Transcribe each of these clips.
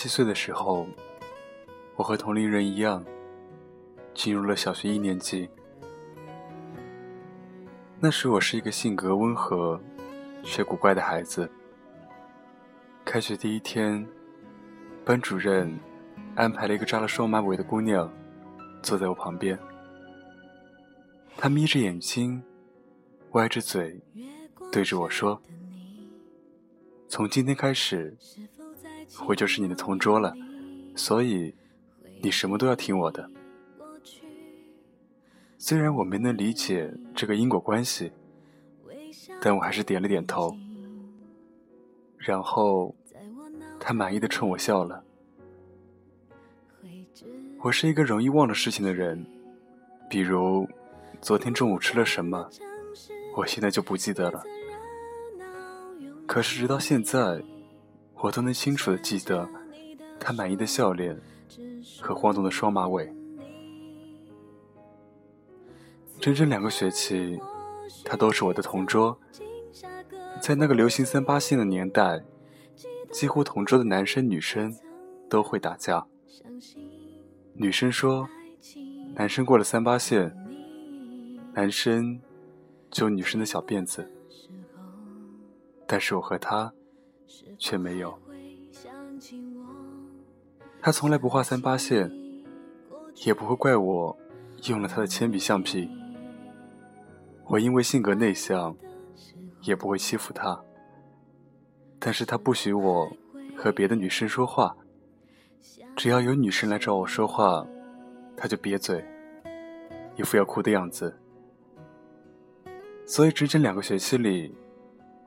七岁的时候，我和同龄人一样，进入了小学一年级。那时我是一个性格温和却古怪的孩子。开学第一天，班主任安排了一个扎了双马尾的姑娘坐在我旁边。她眯着眼睛，歪着嘴，对着我说：“从今天开始，我就是你的同桌了，所以你什么都要听我的。”虽然我没能理解这个因果关系，但我还是点了点头。然后，他满意的冲我笑了。我是一个容易忘了事情的人，比如昨天中午吃了什么，我现在就不记得了。可是直到现在，我都能清楚的记得他满意的笑脸和晃动的双马尾。整整两个学期，他都是我的同桌。在那个流行三八线的年代，几乎同桌的男生女生都会打架。女生说，男生过了三八线，男生揪女生的小辫子。但是我和他却没有。他从来不画三八线，也不会怪我用了他的铅笔橡皮。我因为性格内向，也不会欺负他。但是他不许我和别的女生说话，只要有女生来找我说话，他就瘪嘴，一副要哭的样子。所以整整两个学期里，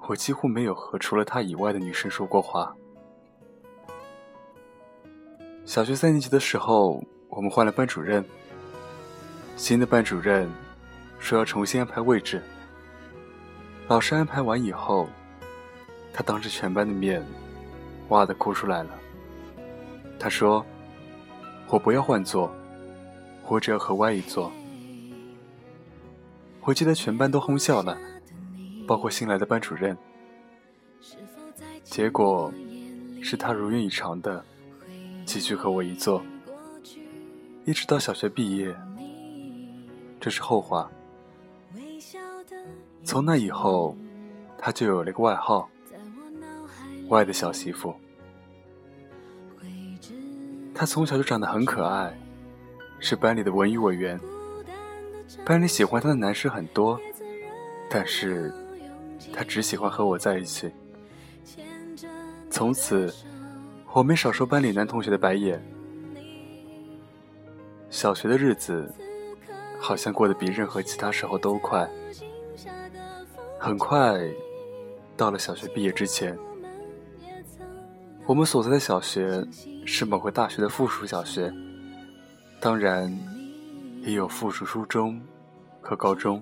我几乎没有和除了他以外的女生说过话。小学三年级的时候，我们换了班主任，新的班主任。说要重新安排位置。老师安排完以后，他当着全班的面，哇的哭出来了。他说：“我不要换座，我只要和 Y 一座。”我记得全班都哄笑了，包括新来的班主任。结果是他如愿以偿的继续和我一座，一直到小学毕业。这是后话。从那以后，他就有了个外号“外的小媳妇”。他从小就长得很可爱，是班里的文艺委员。班里喜欢他的男生很多，但是他只喜欢和我在一起。从此，我没少受班里男同学的白眼。小学的日子，好像过得比任何其他时候都快。很快，到了小学毕业之前，我们所在的小学是某个大学的附属小学，当然也有附属初中和高中。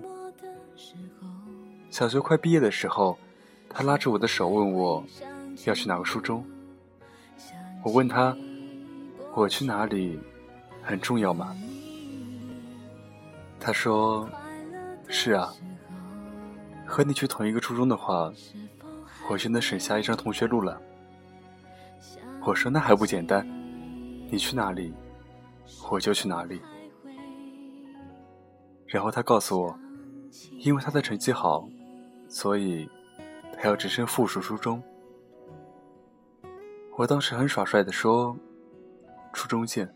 小学快毕业的时候，他拉着我的手问我要去哪个初中。我问他，我去哪里很重要吗？他说，是啊。和你去同一个初中的话，我就能省下一张同学录了。我说那还不简单，你去哪里，我就去哪里。然后他告诉我，因为他的成绩好，所以他要直升附属初中。我当时很耍帅的说：“初中见。”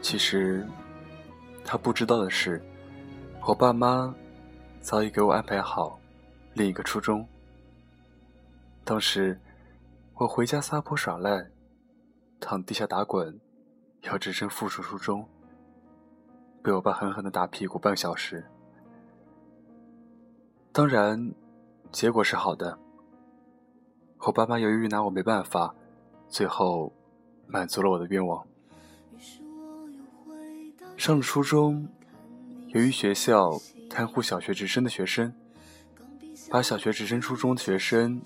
其实他不知道的是，我爸妈。早已给我安排好另一个初中。当时我回家撒泼耍赖，躺地下打滚，要直升附属初中，被我爸狠狠的打屁股半小时。当然，结果是好的。我爸妈由于拿我没办法，最后满足了我的愿望。上了初中，由于学校。贪护小学直升的学生，把小学直升初中的学生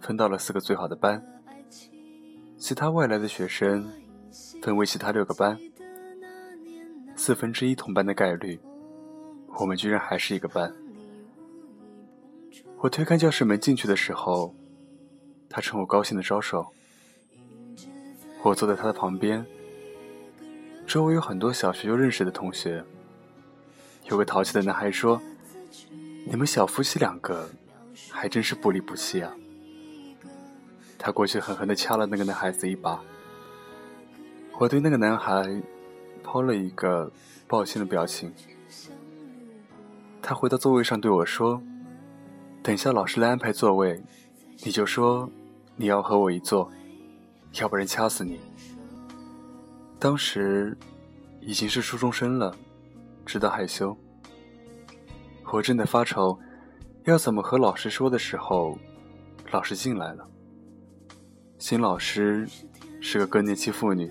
分到了四个最好的班，其他外来的学生分为其他六个班。四分之一同班的概率，我们居然还是一个班。我推开教室门进去的时候，他冲我高兴的招手，我坐在他的旁边，周围有很多小学就认识的同学。有个淘气的男孩说：“你们小夫妻两个，还真是不离不弃啊。”他过去狠狠地掐了那个男孩子一把。我对那个男孩抛了一个抱歉的表情。他回到座位上对我说：“等下老师来安排座位，你就说你要和我一坐，要不然掐死你。”当时已经是初中生了，知道害羞。我正在发愁要怎么和老师说的时候，老师进来了。新老师是个更年期妇女。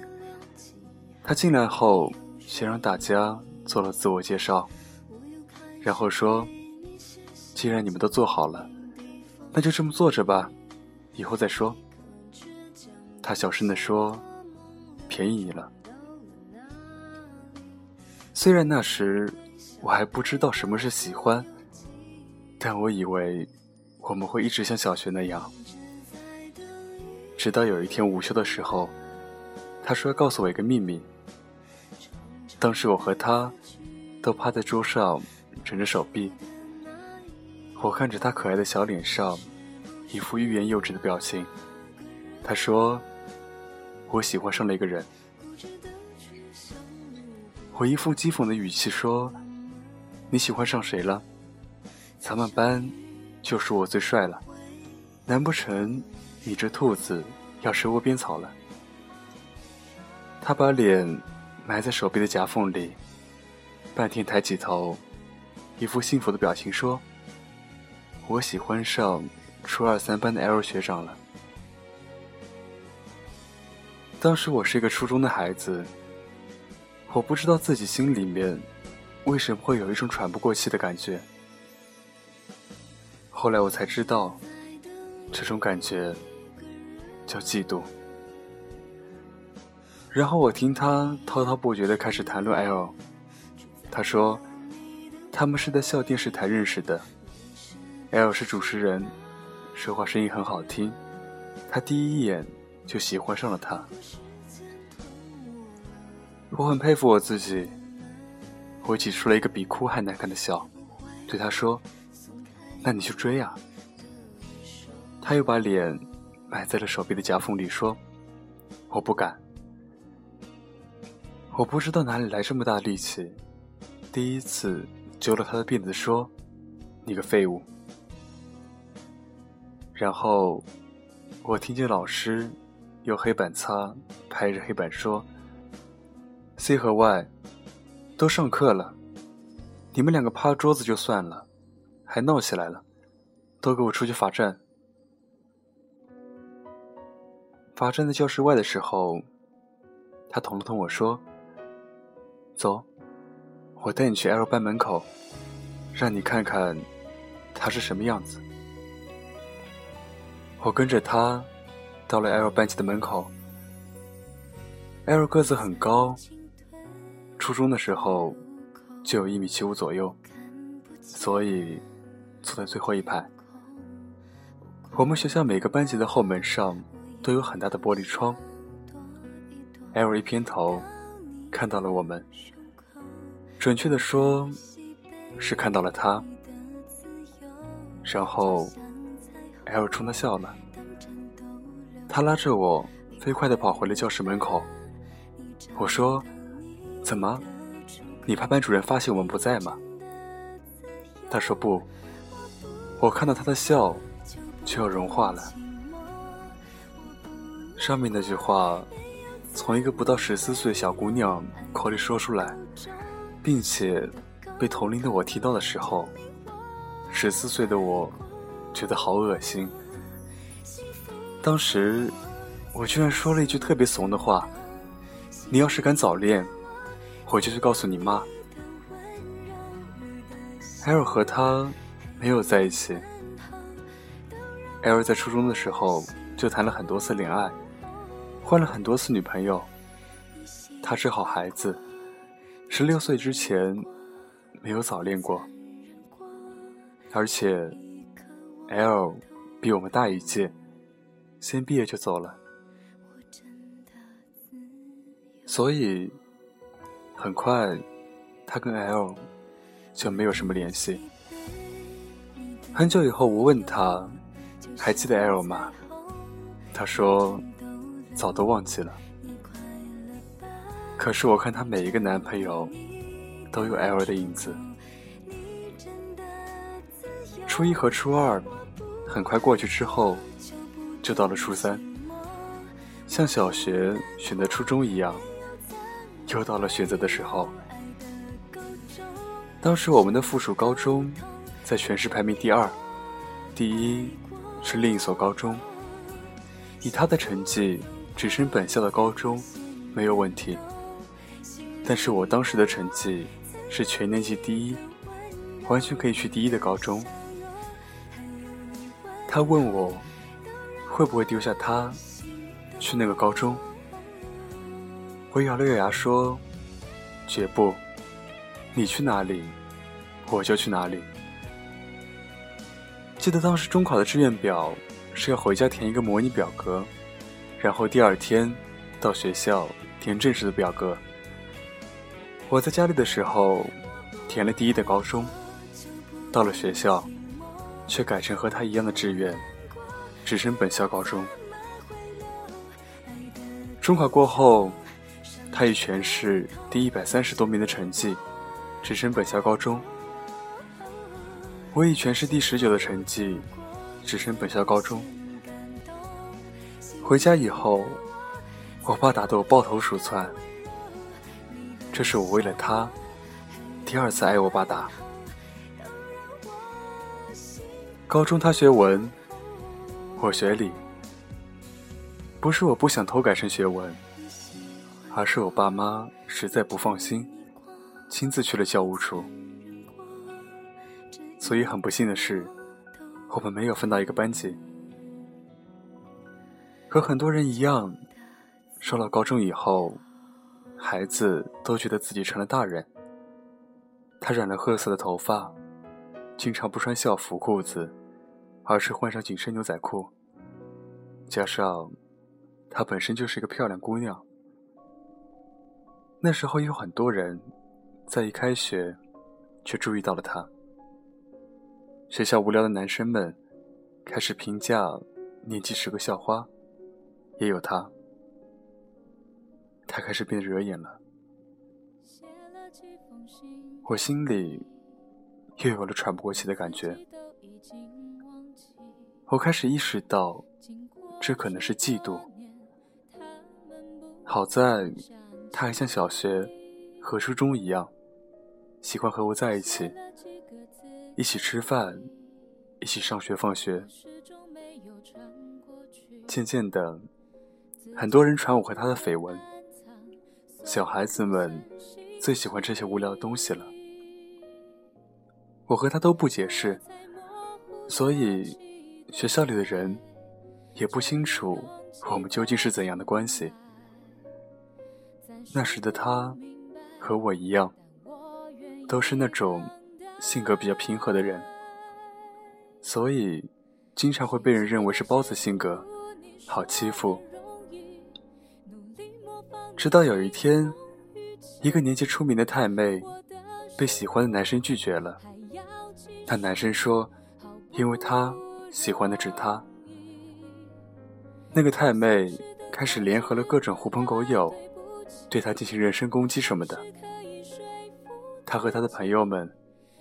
她进来后，先让大家做了自我介绍，然后说：“既然你们都做好了，那就这么坐着吧，以后再说。”她小声地说：“便宜你了。”虽然那时我还不知道什么是喜欢，但我以为我们会一直像小学那样。直到有一天午休的时候，他说要告诉我一个秘密。当时我和他都趴在桌上，枕着手臂。我看着他可爱的小脸上一副欲言又止的表情。他说：“我喜欢上了一个人。”我一副讥讽的语气说：“你喜欢上谁了？咱们班就属我最帅了，难不成你这兔子要吃窝边草了？”他把脸。埋在手臂的夹缝里，半天抬起头，一副幸福的表情说：“我喜欢上初二三班的 L 学长了。”当时我是一个初中的孩子，我不知道自己心里面为什么会有一种喘不过气的感觉。后来我才知道，这种感觉叫嫉妒。然后我听他滔滔不绝的开始谈论 L。他说，他们是在校电视台认识的，L 是主持人，说话声音很好听，他第一眼就喜欢上了他。我很佩服我自己，我挤出了一个比哭还难看的笑，对他说：“那你去追啊。”他又把脸埋在了手臂的夹缝里说：“我不敢。”我不知道哪里来这么大力气，第一次揪了他的辫子说：“你个废物。”然后我听见老师用黑板擦拍着黑板说：“C 和 Y 都上课了，你们两个趴桌子就算了，还闹起来了，都给我出去罚站。”罚站在教室外的时候，他捅了捅我说。走，我带你去 L 班门口，让你看看他是什么样子。我跟着他到了 L 班级的门口。L 个子很高，初中的时候就有一米七五左右，所以坐在最后一排。我们学校每个班级的后门上都有很大的玻璃窗。L 一偏头。看到了我们，准确的说，是看到了他。然后，L 冲他笑了。他拉着我飞快的跑回了教室门口。我说：“怎么？你怕班主任发现我们不在吗？”他说：“不。”我看到他的笑就要融化了。上面那句话。从一个不到十四岁的小姑娘口里说出来，并且被同龄的我听到的时候，十四岁的我觉得好恶心。当时我居然说了一句特别怂的话：“你要是敢早恋，我就去告诉你妈。”L 和他没有在一起。L 在初中的时候就谈了很多次恋爱。换了很多次女朋友，他是好孩子，十六岁之前没有早恋过，而且 L 比我们大一届，先毕业就走了。所以很快他跟 L 就没有什么联系。很久以后，我问他还记得 L 吗？他说早都忘记了。可是我看她每一个男朋友都有 L 的影子。初一和初二很快过去之后，就到了初三，像小学选择初中一样，又到了选择的时候。当时我们的附属高中在全市排名第二，第一是另一所高中。以他的成绩，直升本校的高中没有问题。但是我当时的成绩是全年级第一，完全可以去第一的高中。他问我会不会丢下他去那个高中，我咬了咬牙说：“绝不，你去哪里，我就去哪里。”记得当时中考的志愿表是要回家填一个模拟表格，然后第二天到学校填正式的表格。我在家里的时候，填了第一的高中，到了学校，却改成和他一样的志愿，直升本校高中。中考过后，他以全市第一百三十多名的成绩，直升本校高中。我以全市第十九的成绩，直升本校高中。回家以后，我爸打得我抱头鼠窜。这是我为了他，第二次挨我爸打。高中他学文，我学理。不是我不想偷改成学文，而是我爸妈实在不放心，亲自去了教务处。所以很不幸的是，我们没有分到一个班级。和很多人一样，上了高中以后。孩子都觉得自己成了大人。他染了褐色的头发，经常不穿校服裤子，而是换上紧身牛仔裤。加上，她本身就是一个漂亮姑娘。那时候有很多人，在一开学，却注意到了她。学校无聊的男生们，开始评价年纪是个校花，也有她。她开始变得惹眼了，我心里又有了喘不过气的感觉。我开始意识到，这可能是嫉妒。好在他还像小学和初中一样，喜欢和我在一起，一起吃饭，一起上学放学。渐渐的，很多人传我和他的绯闻。小孩子们最喜欢这些无聊的东西了。我和他都不解释，所以学校里的人也不清楚我们究竟是怎样的关系。那时的他和我一样，都是那种性格比较平和的人，所以经常会被人认为是包子性格，好欺负。直到有一天，一个年纪出名的太妹被喜欢的男生拒绝了。那男生说：“因为他喜欢的是他。”那个太妹开始联合了各种狐朋狗友，对他进行人身攻击什么的。他和他的朋友们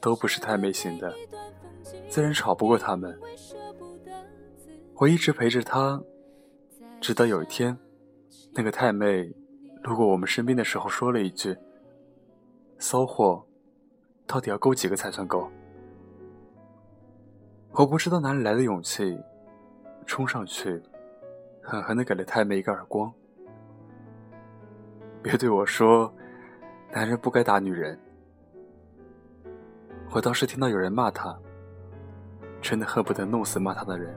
都不是太妹型的，自然吵不过他们。我一直陪着他，直到有一天，那个太妹。路过我们身边的时候，说了一句：“骚货，到底要勾几个才算够？”我不知道哪里来的勇气，冲上去，狠狠的给了太妹一个耳光。别对我说，男人不该打女人。我当时听到有人骂他，真的恨不得弄死骂他的人。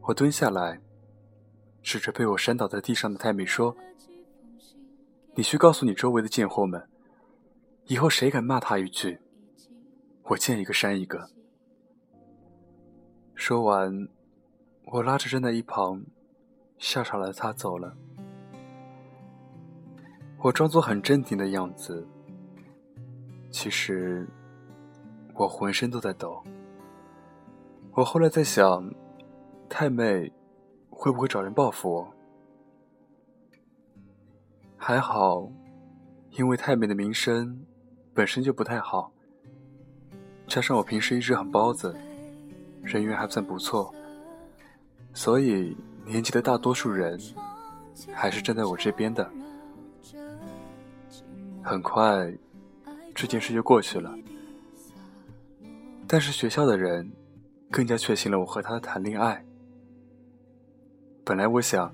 我蹲下来。指着被我扇倒在地上的太美说：“你去告诉你周围的贱货们，以后谁敢骂他一句，我见一个删一个。”说完，我拉着站在一旁吓傻了的他走了。我装作很镇定的样子，其实我浑身都在抖。我后来在想，太妹会不会找人报复我？还好，因为太妹的名声本身就不太好，加上我平时一直很包子，人缘还算不错，所以年级的大多数人还是站在我这边的。很快，这件事就过去了。但是学校的人更加确信了我和他谈恋爱。本来我想，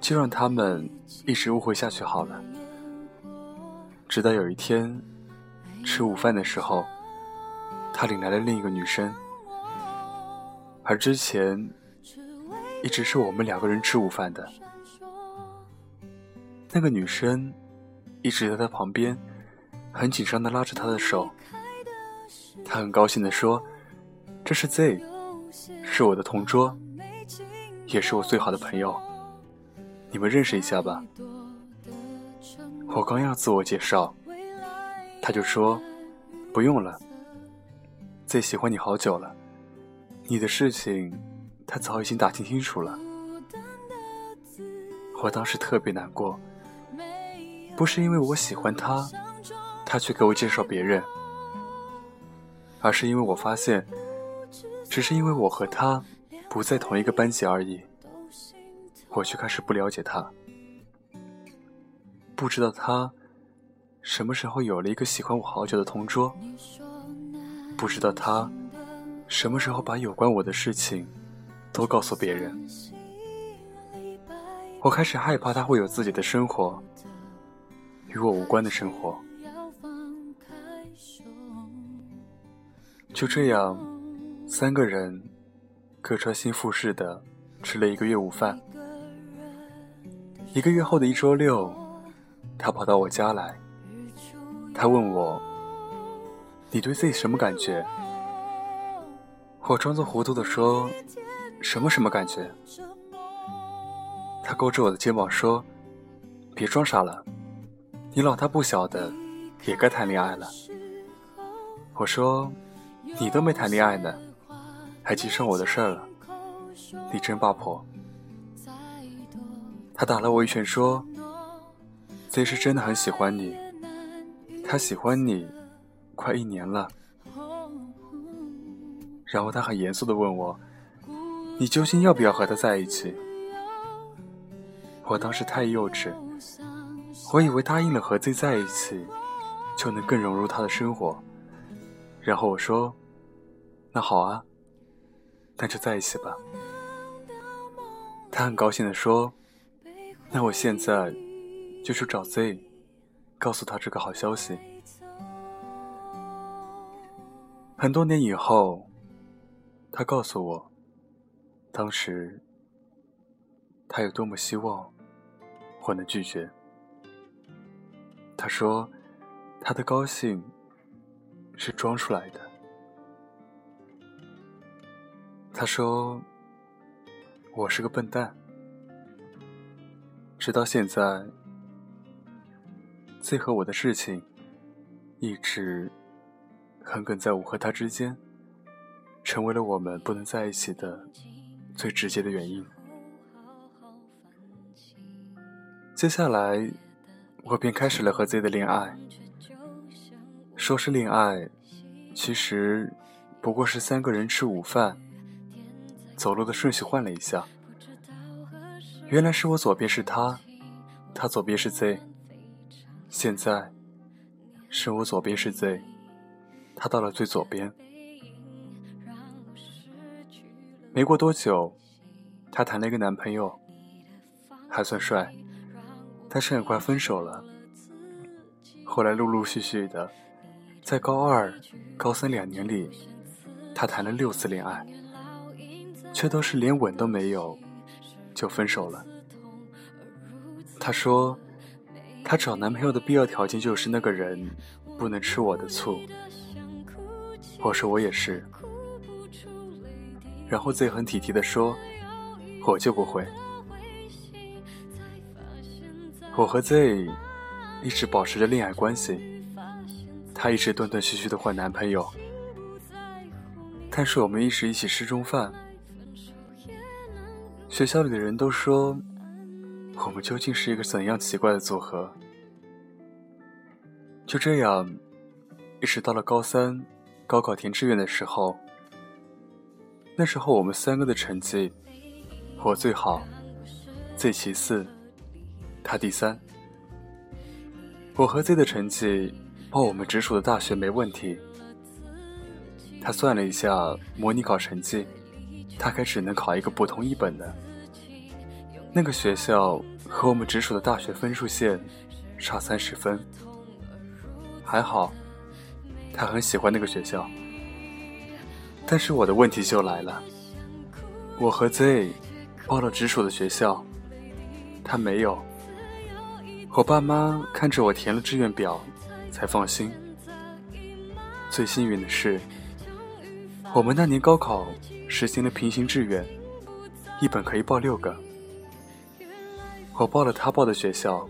就让他们一直误会下去好了。直到有一天，吃午饭的时候，他领来了另一个女生，而之前一直是我们两个人吃午饭的。那个女生。一直在他旁边，很紧张的拉着他的手。他很高兴的说：“这是 Z，是我的同桌，也是我最好的朋友，你们认识一下吧。”我刚要自我介绍，他就说：“不用了，Z 喜欢你好久了，你的事情他早已经打听清楚了。”我当时特别难过。不是因为我喜欢他，他却给我介绍别人，而是因为我发现，只是因为我和他不在同一个班级而已，我却开始不了解他，不知道他什么时候有了一个喜欢我好久的同桌，不知道他什么时候把有关我的事情都告诉别人，我开始害怕他会有自己的生活。与我无关的生活，就这样，三个人各穿新复式的吃了一个月午饭。一个月后的一周六，他跑到我家来，他问我：“你对 Z 什么感觉？”我装作糊涂的说：“什么什么感觉？”他勾着我的肩膀说：“别装傻了。”你老大不小的，也该谈恋爱了。我说，你都没谈恋爱呢，还记上我的事儿了，你真八婆。他打了我一拳，说：“Z 是真的很喜欢你，他喜欢你快一年了。”然后他很严肃的问我：“你究竟要不要和他在一起？”我当时太幼稚。我以为答应了和 Z 在一起，就能更融入他的生活。然后我说：“那好啊，那就在一起吧。”他很高兴的说：“那我现在就去找 Z，告诉他这个好消息。”很多年以后，他告诉我，当时他有多么希望我能拒绝。他说：“他的高兴是装出来的。”他说：“我是个笨蛋。”直到现在最和我的事情一直横亘在我和他之间，成为了我们不能在一起的最直接的原因。接下来。我便开始了和 Z 的恋爱。说是恋爱，其实不过是三个人吃午饭，走路的顺序换了一下。原来是我左边是他，他左边是 Z。现在是我左边是 Z，他到了最左边。没过多久，她谈了一个男朋友，还算帅。但是很快分手了。后来陆陆续续的，在高二、高三两年里，她谈了六次恋爱，却都是连吻都没有就分手了。她说，她找男朋友的必要条件就是那个人不能吃我的醋。我说我也是。然后 Z 很体贴的说，我就不会。我和 Z 一直保持着恋爱关系，她一直断断续续的换男朋友。但是我们一直一起吃中饭，学校里的人都说，我们究竟是一个怎样奇怪的组合？就这样，一直到了高三，高考填志愿的时候，那时候我们三个的成绩，我最好，Z 其次，他第三。我和 Z 的成绩报我们直属的大学没问题。他算了一下模拟考成绩，大概只能考一个普通一本的。那个学校和我们直属的大学分数线差三十分。还好，他很喜欢那个学校。但是我的问题就来了，我和 Z 报了直属的学校，他没有。我爸妈看着我填了志愿表，才放心。最幸运的是。我们那年高考实行了平行志愿，一本可以报六个。我报了他报的学校，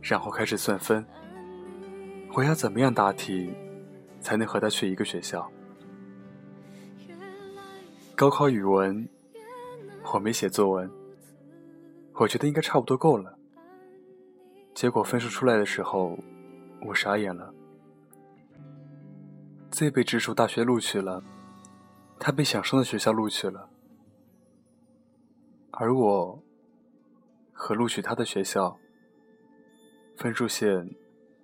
然后开始算分。我要怎么样答题，才能和他去一个学校？高考语文，我没写作文，我觉得应该差不多够了。结果分数出来的时候，我傻眼了。Z 被直属大学录取了。他被想上的学校录取了，而我和录取他的学校分数线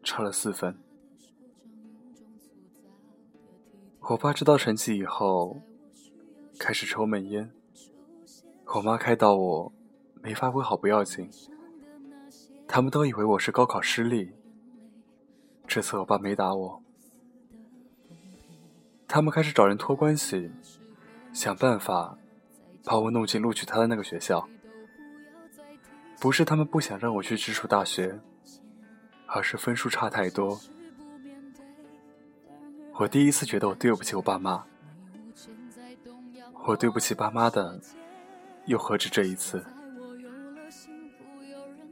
差了四分。我爸知道成绩以后，开始抽闷烟。我妈开导我，没发挥好不要紧。他们都以为我是高考失利。这次我爸没打我。他们开始找人托关系，想办法把我弄进录取他的那个学校。不是他们不想让我去直属大学，而是分数差太多。我第一次觉得我对不起我爸妈，我对不起爸妈的，又何止这一次？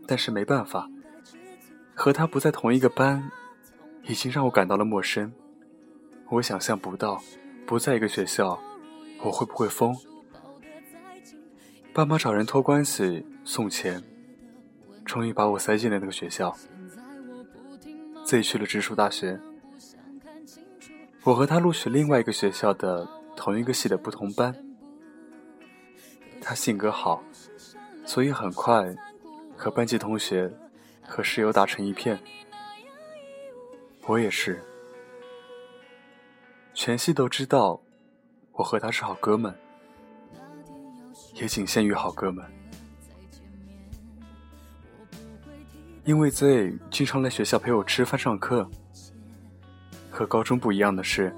但是没办法，和他不在同一个班，已经让我感到了陌生。我想象不到，不在一个学校，我会不会疯？爸妈找人托关系送钱，终于把我塞进了那个学校。自己去了直属大学，我和他录取另外一个学校的同一个系的不同班。他性格好，所以很快和班级同学和室友打成一片。我也是。全系都知道，我和他是好哥们，也仅限于好哥们。因为 Z 经常来学校陪我吃饭上课。和高中不一样的是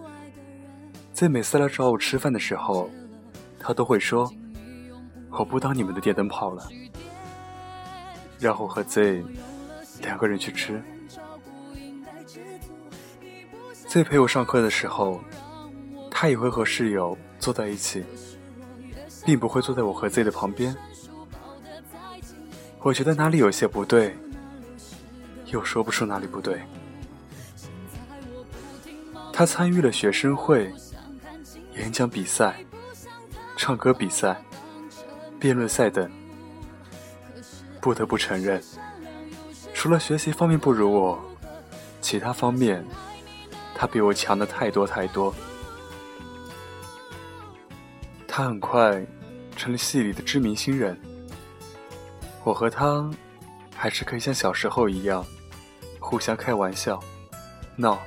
，Z 每次来找我吃饭的时候，他都会说：“我不当你们的电灯泡了。”然后和 Z 两个人去吃。Z 陪我上课的时候。他也会和室友坐在一起，并不会坐在我和 Z 的旁边。我觉得哪里有些不对，又说不出哪里不对。他参与了学生会、演讲比赛、唱歌比赛、辩论赛等。不得不承认，除了学习方面不如我，其他方面他比我强的太多太多。他很快成了系里的知名新人。我和他还是可以像小时候一样，互相开玩笑、闹。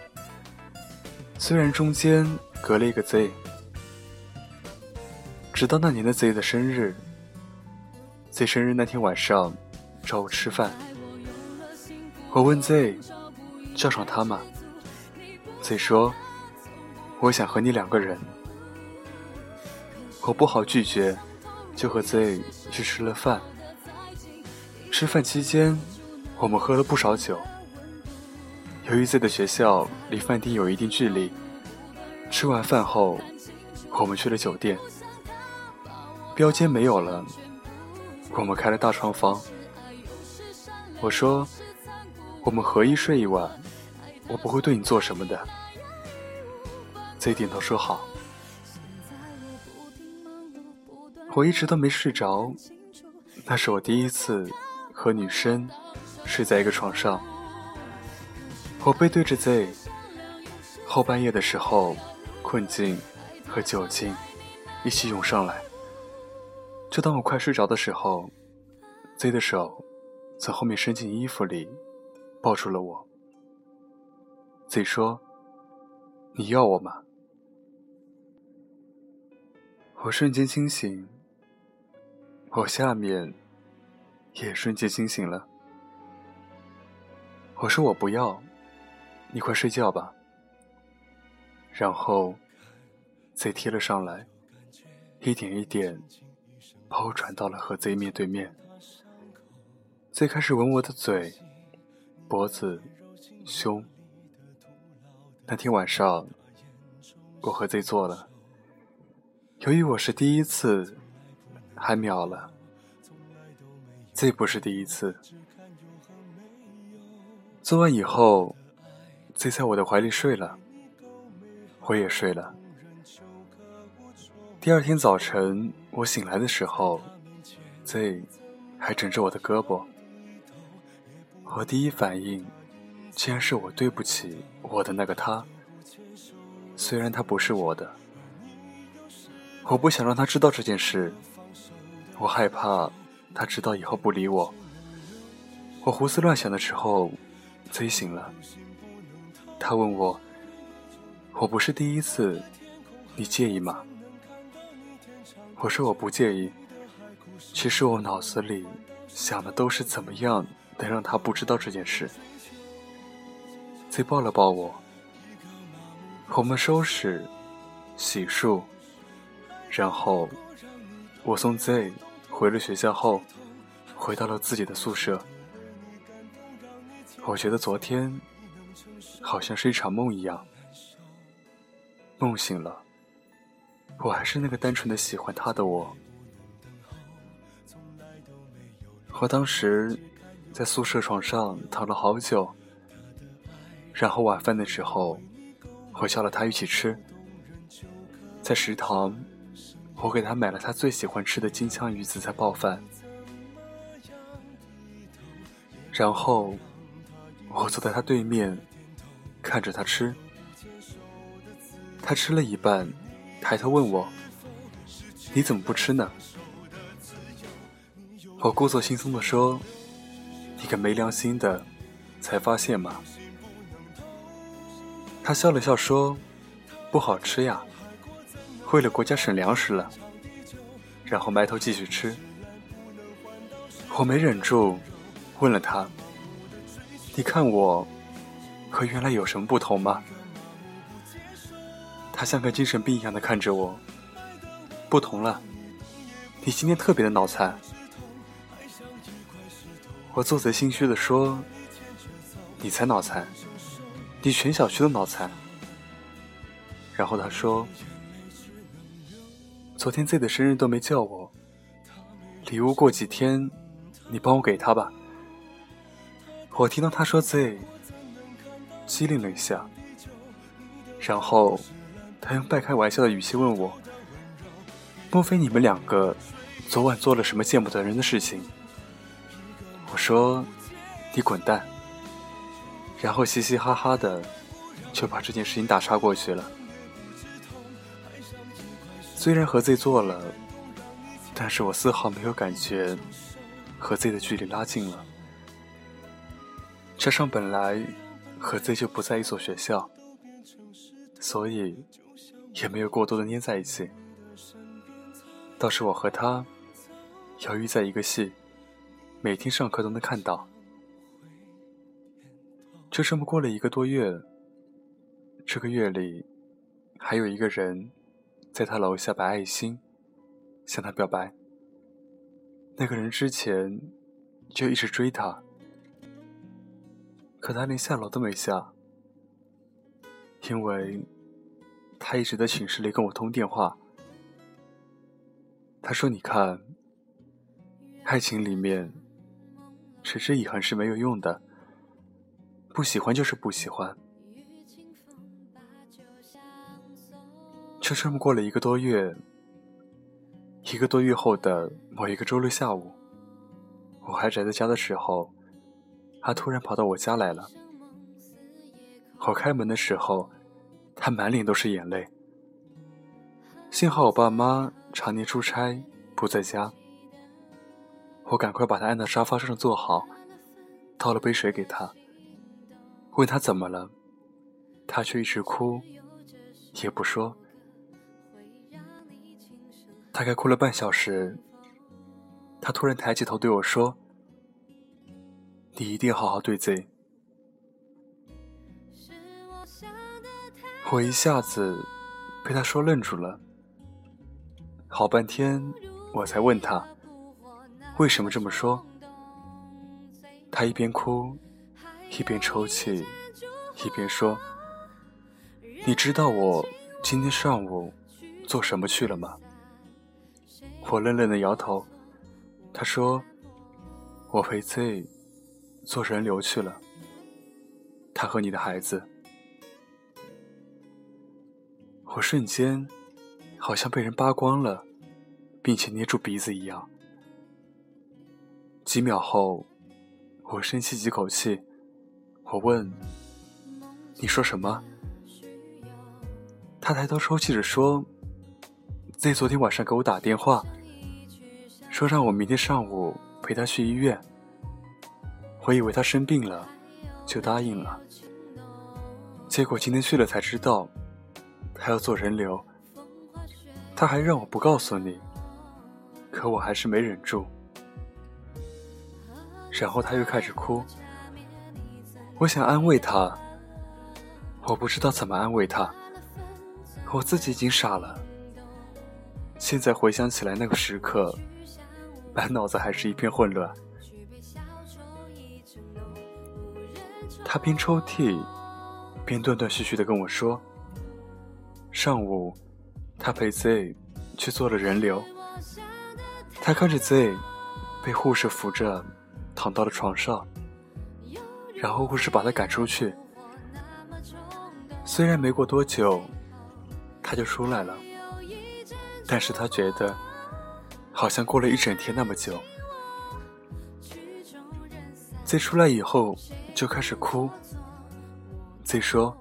虽然中间隔了一个 Z，直到那年的 Z 的生日，Z 生日那天晚上找我吃饭，我问 Z 叫上他吗？Z 说：“我想和你两个人。”我不好拒绝，就和 Z 去吃了饭。吃饭期间，我们喝了不少酒。由于 Z 的学校离饭店有一定距离，吃完饭后，我们去了酒店。标间没有了，我们开了大床房。我说：“我们合一睡一晚，我不会对你做什么的。贼点头说好。我一直都没睡着，那是我第一次和女生睡在一个床上。我背对着 Z，后半夜的时候，困境和酒精一起涌上来。就当我快睡着的时候，Z 的手从后面伸进衣服里，抱住了我。Z 说：“你要我吗？”我瞬间清醒。我下面也瞬间清醒了。我说我不要，你快睡觉吧。然后贼贴了上来，一点一点把我转到了和贼面对面。贼开始吻我的嘴、脖子、胸。那天晚上，我和贼做了。由于我是第一次。还秒了，这不是第一次。做完以后，Z 在我的怀里睡了，我也睡了。第二天早晨我醒来的时候，Z 还枕着我的胳膊。我第一反应，竟然是我对不起我的那个他，虽然他不是我的，我不想让他知道这件事。我害怕他知道以后不理我。我胡思乱想的时候，醉醒了。他问我：“我不是第一次，你介意吗？”我说：“我不介意。”其实我脑子里想的都是怎么样能让他不知道这件事。Z 抱了抱我，我们收拾、洗漱，然后。我送 Z 回了学校后，回到了自己的宿舍。我觉得昨天好像是一场梦一样，梦醒了，我还是那个单纯的喜欢他的我。我当时在宿舍床上躺了好久，然后晚饭的时候，我叫了他一起吃，在食堂。我给他买了他最喜欢吃的金枪鱼紫菜包饭，然后我坐在他对面，看着他吃。他吃了一半，抬头问我：“你怎么不吃呢？”我故作轻松地说：“你个没良心的，才发现吗？”他笑了笑说：“不好吃呀。”为了国家省粮食了，然后埋头继续吃。我没忍住，问了他：“你看我和原来有什么不同吗？”他像个精神病一样的看着我。不同了，你今天特别的脑残。我做贼心虚的说：“你才脑残，你全小区都脑残。”然后他说。昨天 Z 的生日都没叫我，礼物过几天，你帮我给他吧。我听到他说 Z，机灵了一下，然后他用半开玩笑的语气问我：“莫非你们两个昨晚做了什么见不得人的事情？”我说：“你滚蛋。”然后嘻嘻哈哈的就把这件事情打岔过去了。虽然和 Z 做了，但是我丝毫没有感觉和 Z 的距离拉近了。加上本来和 Z 就不在一所学校，所以也没有过多的粘在一起。倒是我和他，由于在一个系，每天上课都能看到。就这么过了一个多月，这个月里还有一个人。在他楼下摆爱心，向他表白。那个人之前就一直追他，可他连下楼都没下，因为他一直在寝室里跟我通电话。他说：“你看，爱情里面，持之以恒是没有用的。不喜欢就是不喜欢。就这么过了一个多月，一个多月后的某一个周六下午，我还宅在家的时候，他突然跑到我家来了。我开门的时候，他满脸都是眼泪。幸好我爸妈常年出差不在家，我赶快把他按到沙发上坐好，倒了杯水给他，问他怎么了，他却一直哭，也不说。大概哭了半小时，他突然抬起头对我说：“你一定好好对 Z。”我一下子被他说愣住了，好半天我才问他为什么这么说。他一边哭，一边抽泣，一边说：“你知道我今天上午做什么去了吗？”我愣愣的摇头，他说：“我陪 Z 做人流去了。他和你的孩子。”我瞬间好像被人扒光了，并且捏住鼻子一样。几秒后，我深吸几口气，我问：“你说什么？”他抬头抽泣着说。Z 昨天晚上给我打电话，说让我明天上午陪他去医院。我以为他生病了，就答应了。结果今天去了才知道，他要做人流。他还让我不告诉你，可我还是没忍住。然后他又开始哭，我想安慰他，我不知道怎么安慰他，我自己已经傻了。现在回想起来，那个时刻，满脑子还是一片混乱。他边抽屉，边断断续续的跟我说：“上午，他陪 Z 去做了人流。他看着 Z 被护士扶着躺到了床上，然后护士把他赶出去。虽然没过多久，他就出来了。”但是他觉得，好像过了一整天那么久。Z 出来以后就开始哭。Z 说：“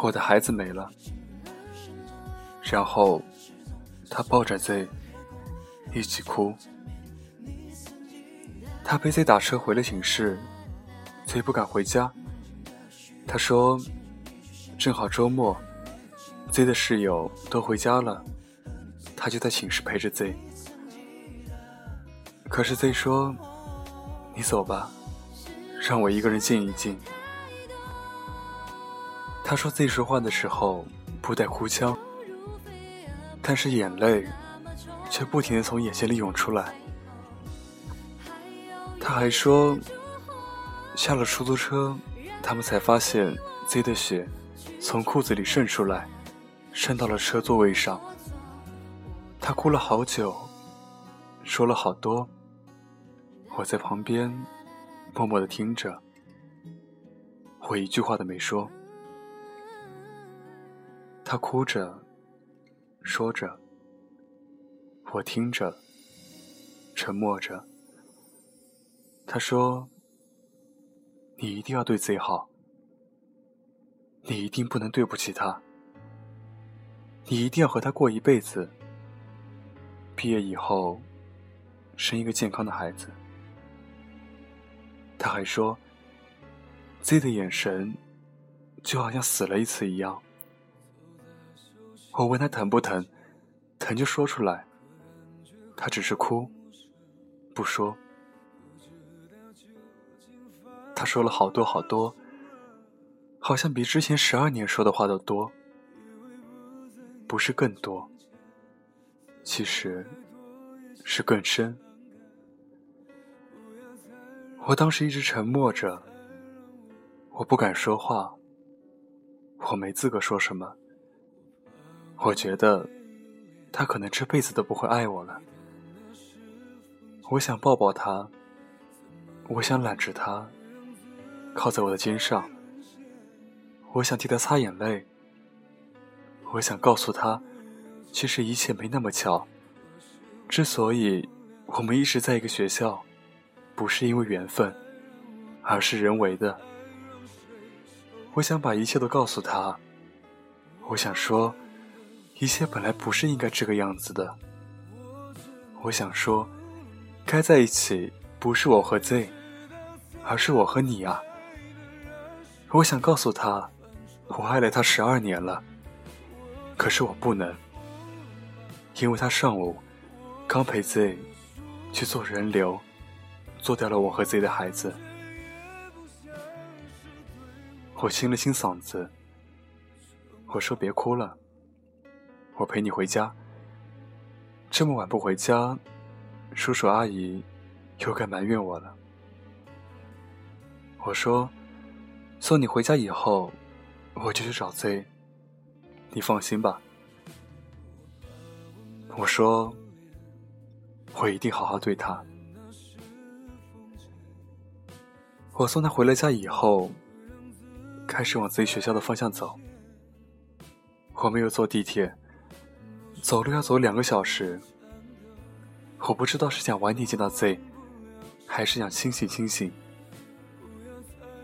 我的孩子没了。”然后他抱着 Z 一起哭。他陪 Z 打车回了寝室，Z 不敢回家。他说：“正好周末，Z 的室友都回家了。”他就在寝室陪着 Z，可是 Z 说：“你走吧，让我一个人静一静。”他说自己说话的时候不带哭腔，但是眼泪却不停的从眼睛里涌出来。他还说，下了出租车，他们才发现 Z 的血从裤子里渗出来，渗到了车座位上。他哭了好久，说了好多。我在旁边默默的听着，我一句话都没说。他哭着，说着，我听着，沉默着。他说：“你一定要对自己好，你一定不能对不起他，你一定要和他过一辈子。”毕业以后，生一个健康的孩子。他还说，Z 的眼神就好像死了一次一样。我问他疼不疼，疼就说出来。他只是哭，不说。他说了好多好多，好像比之前十二年说的话都多，不是更多。其实，是更深。我当时一直沉默着，我不敢说话，我没资格说什么。我觉得，他可能这辈子都不会爱我了。我想抱抱他，我想揽着他，靠在我的肩上，我想替他擦眼泪。我想告诉他，其实一切没那么巧。之所以我们一直在一个学校，不是因为缘分，而是人为的。我想把一切都告诉他。我想说，一切本来不是应该这个样子的。我想说，该在一起不是我和 Z，而是我和你啊。我想告诉他，我爱了他十二年了。可是我不能，因为他上午刚陪 Z 去做人流，做掉了我和 Z 的孩子。我清了清嗓子，我说别哭了，我陪你回家。这么晚不回家，叔叔阿姨又该埋怨我了。我说送你回家以后，我就去找 Z。你放心吧，我说，我一定好好对他。我送他回了家以后，开始往自己学校的方向走。我没有坐地铁，走路要走两个小时。我不知道是想晚点见到 Z，还是想清醒清醒。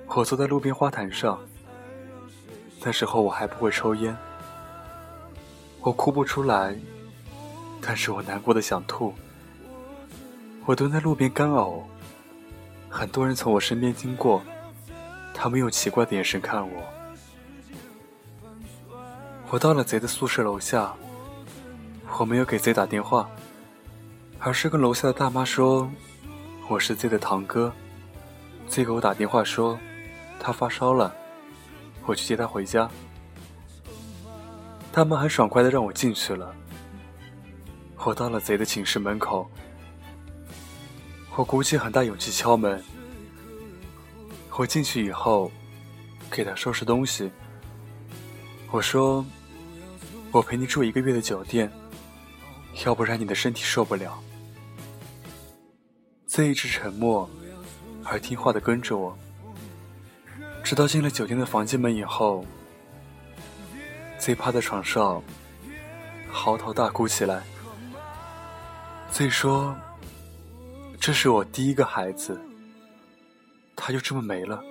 我坐在路边花坛上，那时候我还不会抽烟。我哭不出来，但是我难过的想吐。我蹲在路边干呕。很多人从我身边经过，他们用奇怪的眼神看我。我到了贼的宿舍楼下，我没有给贼打电话，而是跟楼下的大妈说，我是贼的堂哥。贼给我打电话说，他发烧了，我去接他回家。他们很爽快的让我进去了。我到了贼的寝室门口，我鼓起很大勇气敲门。我进去以后，给他收拾东西。我说：“我陪你住一个月的酒店，要不然你的身体受不了。”贼一直沉默，而听话的跟着我，直到进了酒店的房间门以后。Z 趴在床上，嚎啕大哭起来。Z 说：“这是我第一个孩子，他就这么没了。”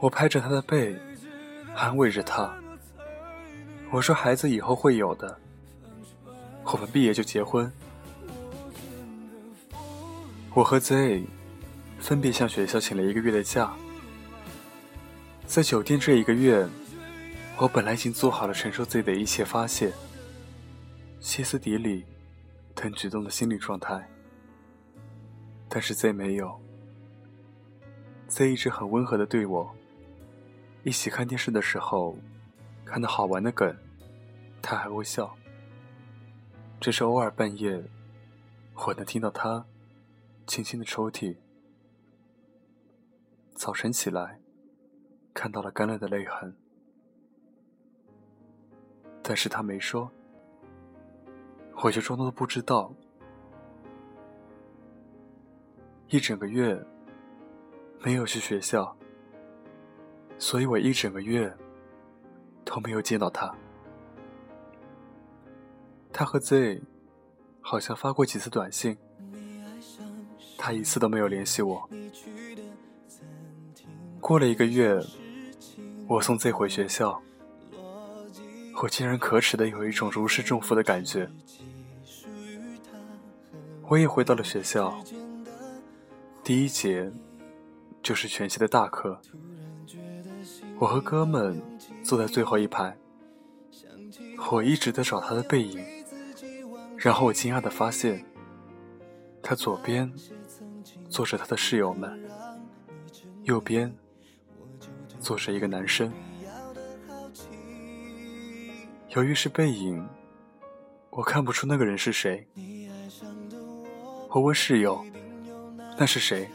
我拍着他的背，安慰着他。我说：“孩子以后会有的，我们毕业就结婚。”我和 Z 分别向学校请了一个月的假。在酒店这一个月，我本来已经做好了承受自己的一切发泄、歇斯底里等举动的心理状态，但是 Z 没有。Z 一直很温和的对我，一起看电视的时候，看到好玩的梗，他还会笑。只是偶尔半夜，我能听到他轻轻的抽泣。早晨起来。看到了干了的泪痕，但是他没说，我就装作不知道。一整个月没有去学校，所以我一整个月都没有见到他。他和 Z 好像发过几次短信，他一次都没有联系我。过了一个月。我送 Z 回学校，我竟然可耻的有一种如释重负的感觉。我也回到了学校，第一节就是全系的大课。我和哥们坐在最后一排，我一直在找他的背影，然后我惊讶的发现，他左边坐着他的室友们，右边。坐着一个男生，由于是背影，我看不出那个人是谁。我问室友：“那是谁？”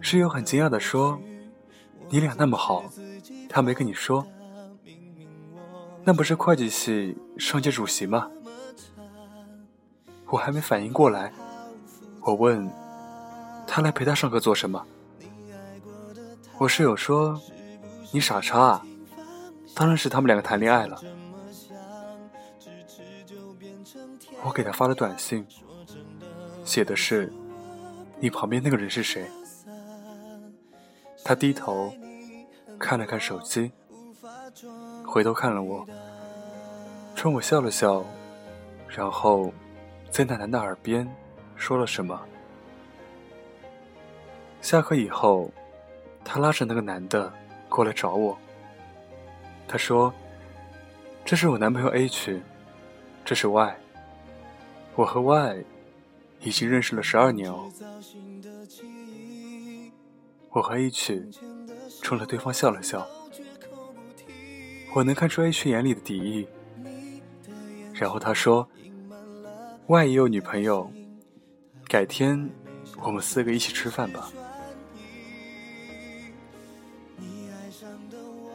室友很惊讶的说：“你俩那么好，他没跟你说？那不是会计系上届主席吗？”我还没反应过来，我问：“他来陪他上课做什么？我室友说：“你傻叉啊！”当然是他们两个谈恋爱了。我给他发了短信，写的是：“你旁边那个人是谁？”他低头看了看手机，回头看了我，冲我笑了笑，然后在奶奶的耳边说了什么。下课以后，他拉着那个男的过来找我。他说：“这是我男朋友 A 区，这是 Y。我和 Y 已经认识了十二年哦。”我和 A 曲冲着对方笑了笑。我能看出 A 区眼里的敌意。然后他说：“Y 也有女朋友，改天我们四个一起吃饭吧。”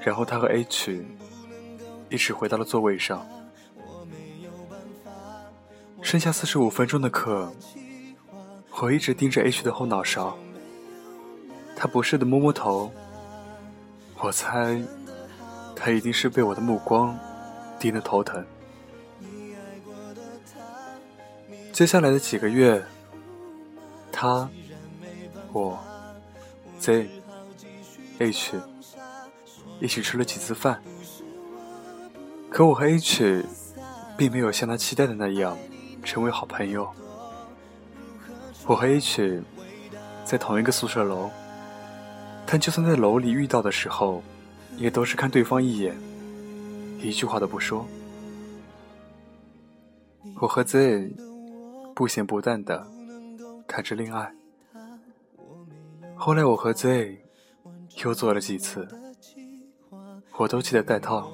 然后他和 H 一起回到了座位上。剩下四十五分钟的课，我一直盯着 H 的后脑勺。他不适的摸摸头，我猜他一定是被我的目光盯得头疼。接下来的几个月，他、我、Z、H。一起吃了几次饭，可我和 H 并没有像他期待的那样成为好朋友。我和 H 在同一个宿舍楼，但就算在楼里遇到的时候，也都是看对方一眼，一句话都不说。我和 Z 不咸不淡的看着恋爱。后来我和 Z 又做了几次。我都记得戴套，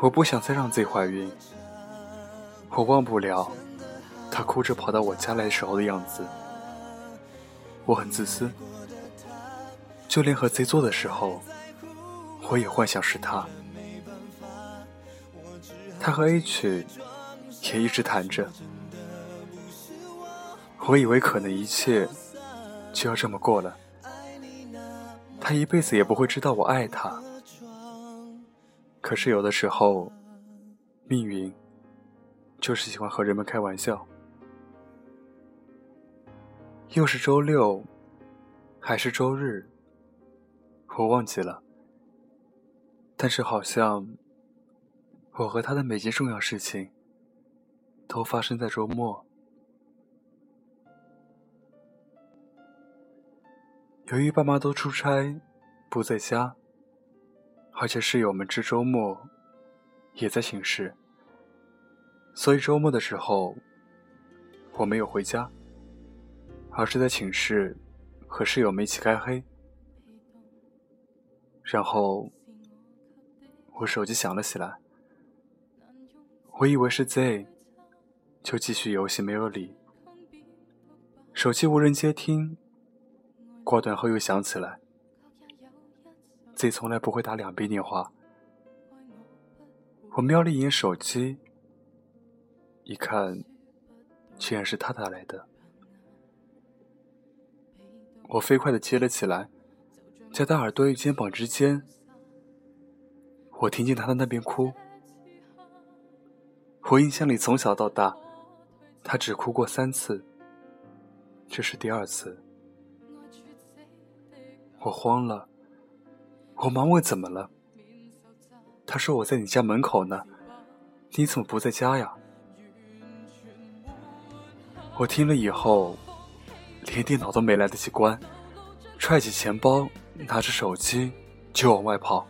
我不想再让自己怀孕。我忘不了他哭着跑到我家来时候的样子。我很自私，就连和 Z 做的时候，我也幻想是他。他和 H 也一直谈着，我以为可能一切就要这么过了，他一辈子也不会知道我爱他。可是有的时候，命运就是喜欢和人们开玩笑。又是周六，还是周日，我忘记了。但是好像，我和他的每件重要事情，都发生在周末。由于爸妈都出差，不在家。而且室友们这周末也在寝室，所以周末的时候我没有回家，而是在寝室和室友们一起开黑。然后我手机响了起来，我以为是 Z，就继续游戏没有理。手机无人接听，挂断后又响起来。自己从来不会打两遍电话。我瞄了一眼手机，一看，竟然是他打来的。我飞快的接了起来，在他耳朵与肩膀之间，我听见他在那边哭。我印象里从小到大，他只哭过三次，这是第二次。我慌了。我忙问怎么了，他说我在你家门口呢，你怎么不在家呀？我听了以后，连电脑都没来得及关，揣起钱包，拿着手机就往外跑，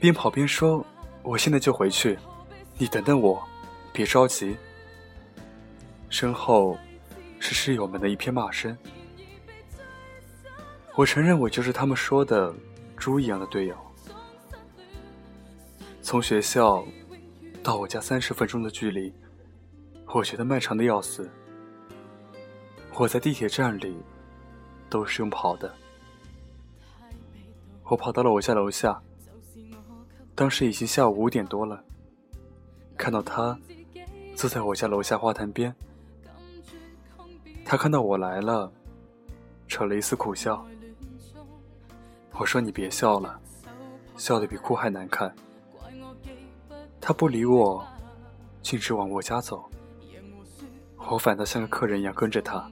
边跑边说：“我现在就回去，你等等我，别着急。”身后是室友们的一片骂声。我承认我就是他们说的。猪一样的队友，从学校到我家三十分钟的距离，我觉得漫长的要死。我在地铁站里都是用跑的，我跑到了我家楼下，当时已经下午五点多了，看到他坐在我家楼下花坛边，他看到我来了，扯了一丝苦笑。我说：“你别笑了，笑得比哭还难看。”他不理我，径直往我家走。我反倒像个客人一样跟着他。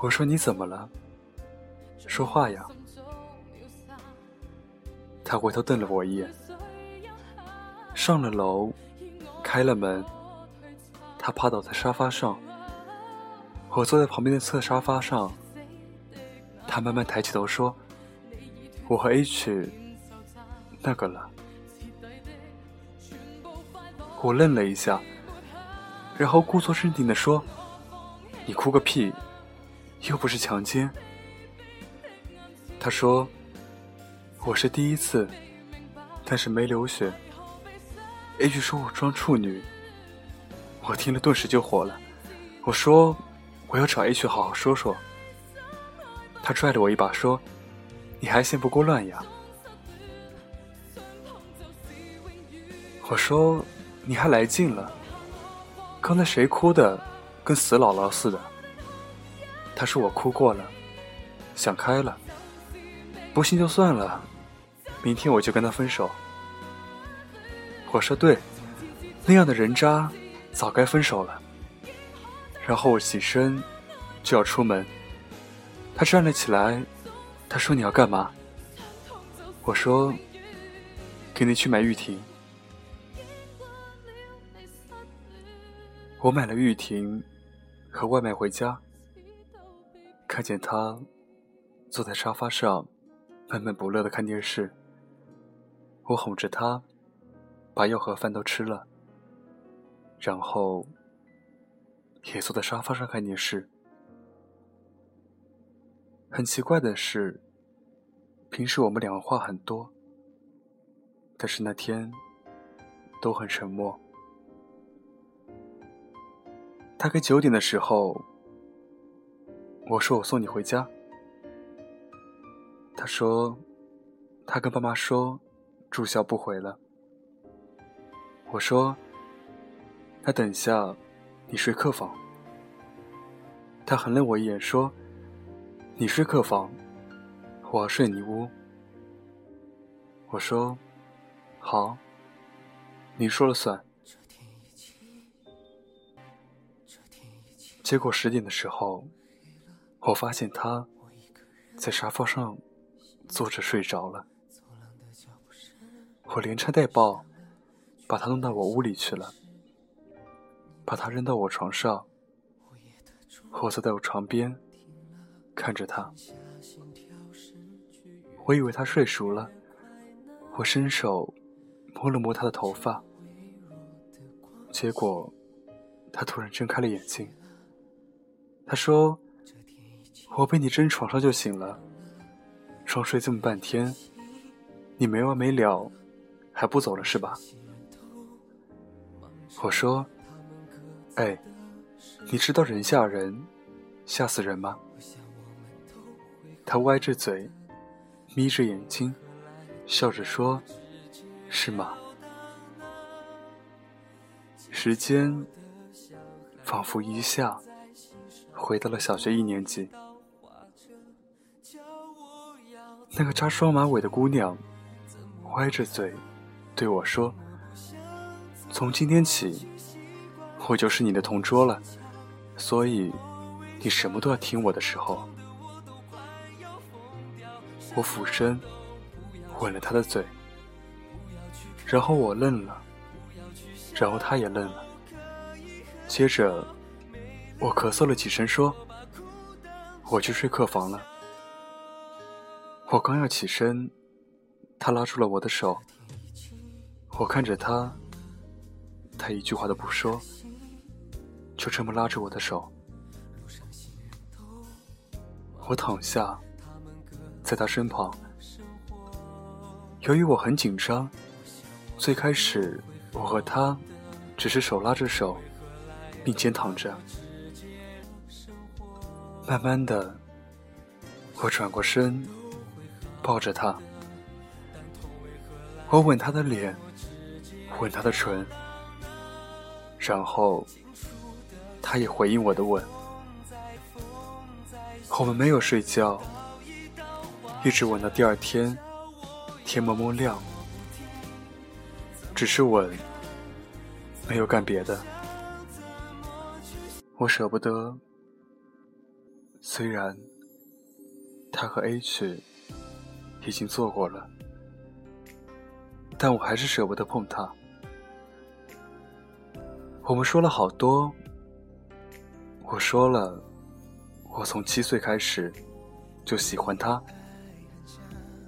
我说：“你怎么了？说话呀！”他回头瞪了我一眼。上了楼，开了门。他趴倒在沙发上，我坐在旁边的侧沙发上。他慢慢抬起头说：“我和 H 那个了。”我愣了一下，然后故作镇定的说：“你哭个屁，又不是强奸。”他说：“我是第一次，但是没流血。”H 说我装处女。我听了，顿时就火了。我说：“我要找 H 好好说说。”他拽了我一把，说：“你还嫌不够乱呀？”我说：“你还来劲了？刚才谁哭的，跟死姥姥似的？”他说：“我哭过了，想开了，不信就算了，明天我就跟他分手。”我说：“对，那样的人渣。”早该分手了。然后我起身就要出门，他站了起来，他说：“你要干嘛？”我说：“给你去买玉婷。”我买了玉婷和外卖回家，看见他坐在沙发上闷闷不乐的看电视，我哄着他把药和饭都吃了。然后，也坐在沙发上看电视。很奇怪的是，平时我们两个话很多，但是那天都很沉默。大概九点的时候，我说我送你回家。他说他跟爸妈说住校不回了。我说。那等一下，你睡客房。他横了我一眼，说：“你睡客房，我要睡你屋。”我说：“好，你说了算。”结果十点的时候，我发现他在沙发上坐着睡着了。我连拆带抱，把他弄到我屋里去了。把他扔到我床上，我坐在我床边，看着他。我以为他睡熟了，我伸手摸了摸他的头发，结果他突然睁开了眼睛。他说：“我被你扔床上就醒了，装睡这么半天，你没完没了，还不走了是吧？”我说。哎，你知道人吓人，吓死人吗？他歪着嘴，眯着眼睛，笑着说：“是吗？”时间仿佛一下回到了小学一年级。那个扎双马尾的姑娘歪着嘴对我说：“从今天起。”我就是你的同桌了，所以你什么都要听我的时候，我俯身吻了她的嘴，然后我愣了，然后他也愣了，接着我咳嗽了几声说：“我去睡客房了。”我刚要起身，他拉住了我的手，我看着他，他一句话都不说。就这么拉着我的手，我躺下，在他身旁。由于我很紧张，最开始我和他只是手拉着手，并肩躺着。慢慢的，我转过身，抱着他，我吻他的脸，吻他的唇，然后。他也回应我的吻，我们没有睡觉，一直吻到第二天天蒙蒙亮，只是吻，没有干别的。我舍不得，虽然他和 A 去已经做过了，但我还是舍不得碰他。我们说了好多，我说了。我从七岁开始就喜欢他，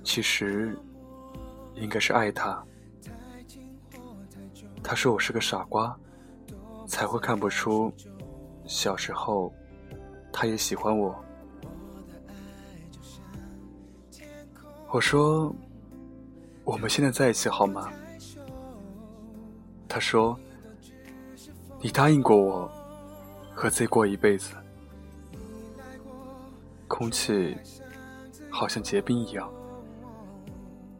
其实应该是爱他。他说我是个傻瓜，才会看不出小时候他也喜欢我。我说我们现在在一起好吗？他说你答应过我和 Z 过一辈子。空气好像结冰一样，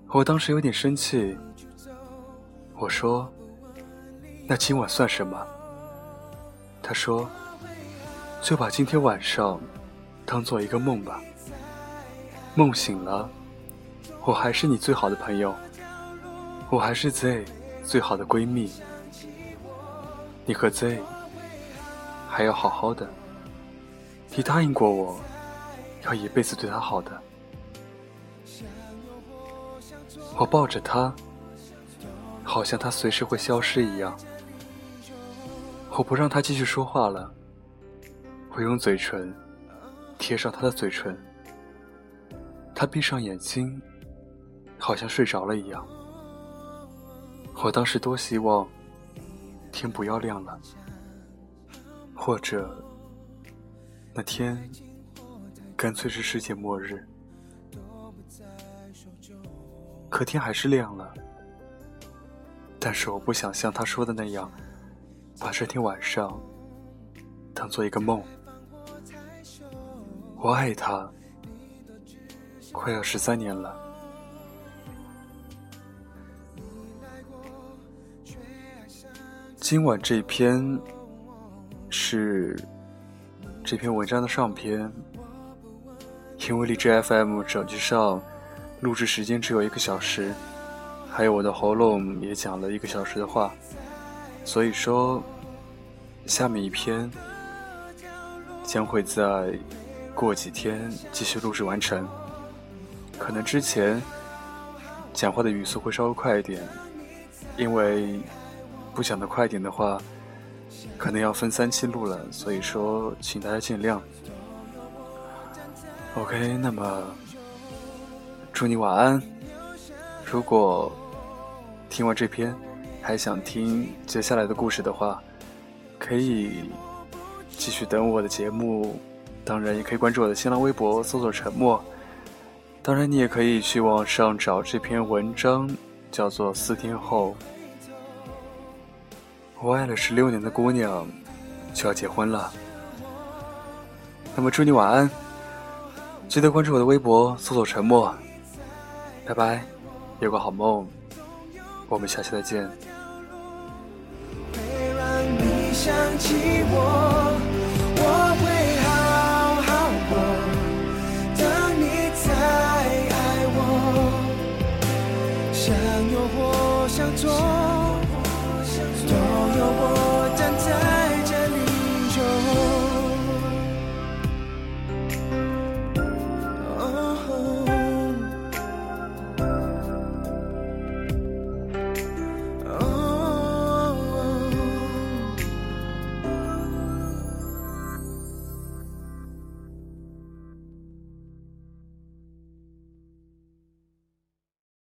我当时有点生气。我说：“那今晚算什么？”他说：“就把今天晚上当做一个梦吧。梦醒了，我还是你最好的朋友，我还是 Z 最好的闺蜜。你和 Z 还要好好的，你答应过我。”要一辈子对他好的，我抱着他，好像他随时会消失一样。我不让他继续说话了，我用嘴唇贴上他的嘴唇，他闭上眼睛，好像睡着了一样。我当时多希望天不要亮了，或者那天。干脆是世界末日，可天还是亮了。但是我不想像他说的那样，把这天晚上当做一个梦。我爱他，快要十三年了。今晚这篇是这篇文章的上篇。因为荔枝 FM 手机上录制时间只有一个小时，还有我的喉咙也讲了一个小时的话，所以说下面一篇将会在过几天继续录制完成。可能之前讲话的语速会稍微快一点，因为不讲的快点的话，可能要分三期录了，所以说请大家见谅。OK，那么祝你晚安。如果听完这篇还想听接下来的故事的话，可以继续等我的节目。当然，也可以关注我的新浪微博，搜索“沉默”。当然，你也可以去网上找这篇文章，叫做《四天后》。我爱了十六年的姑娘就要结婚了。那么，祝你晚安。记得关注我的微博，搜索“沉默”。拜拜，有个好梦，我们下期再见。会让你想起我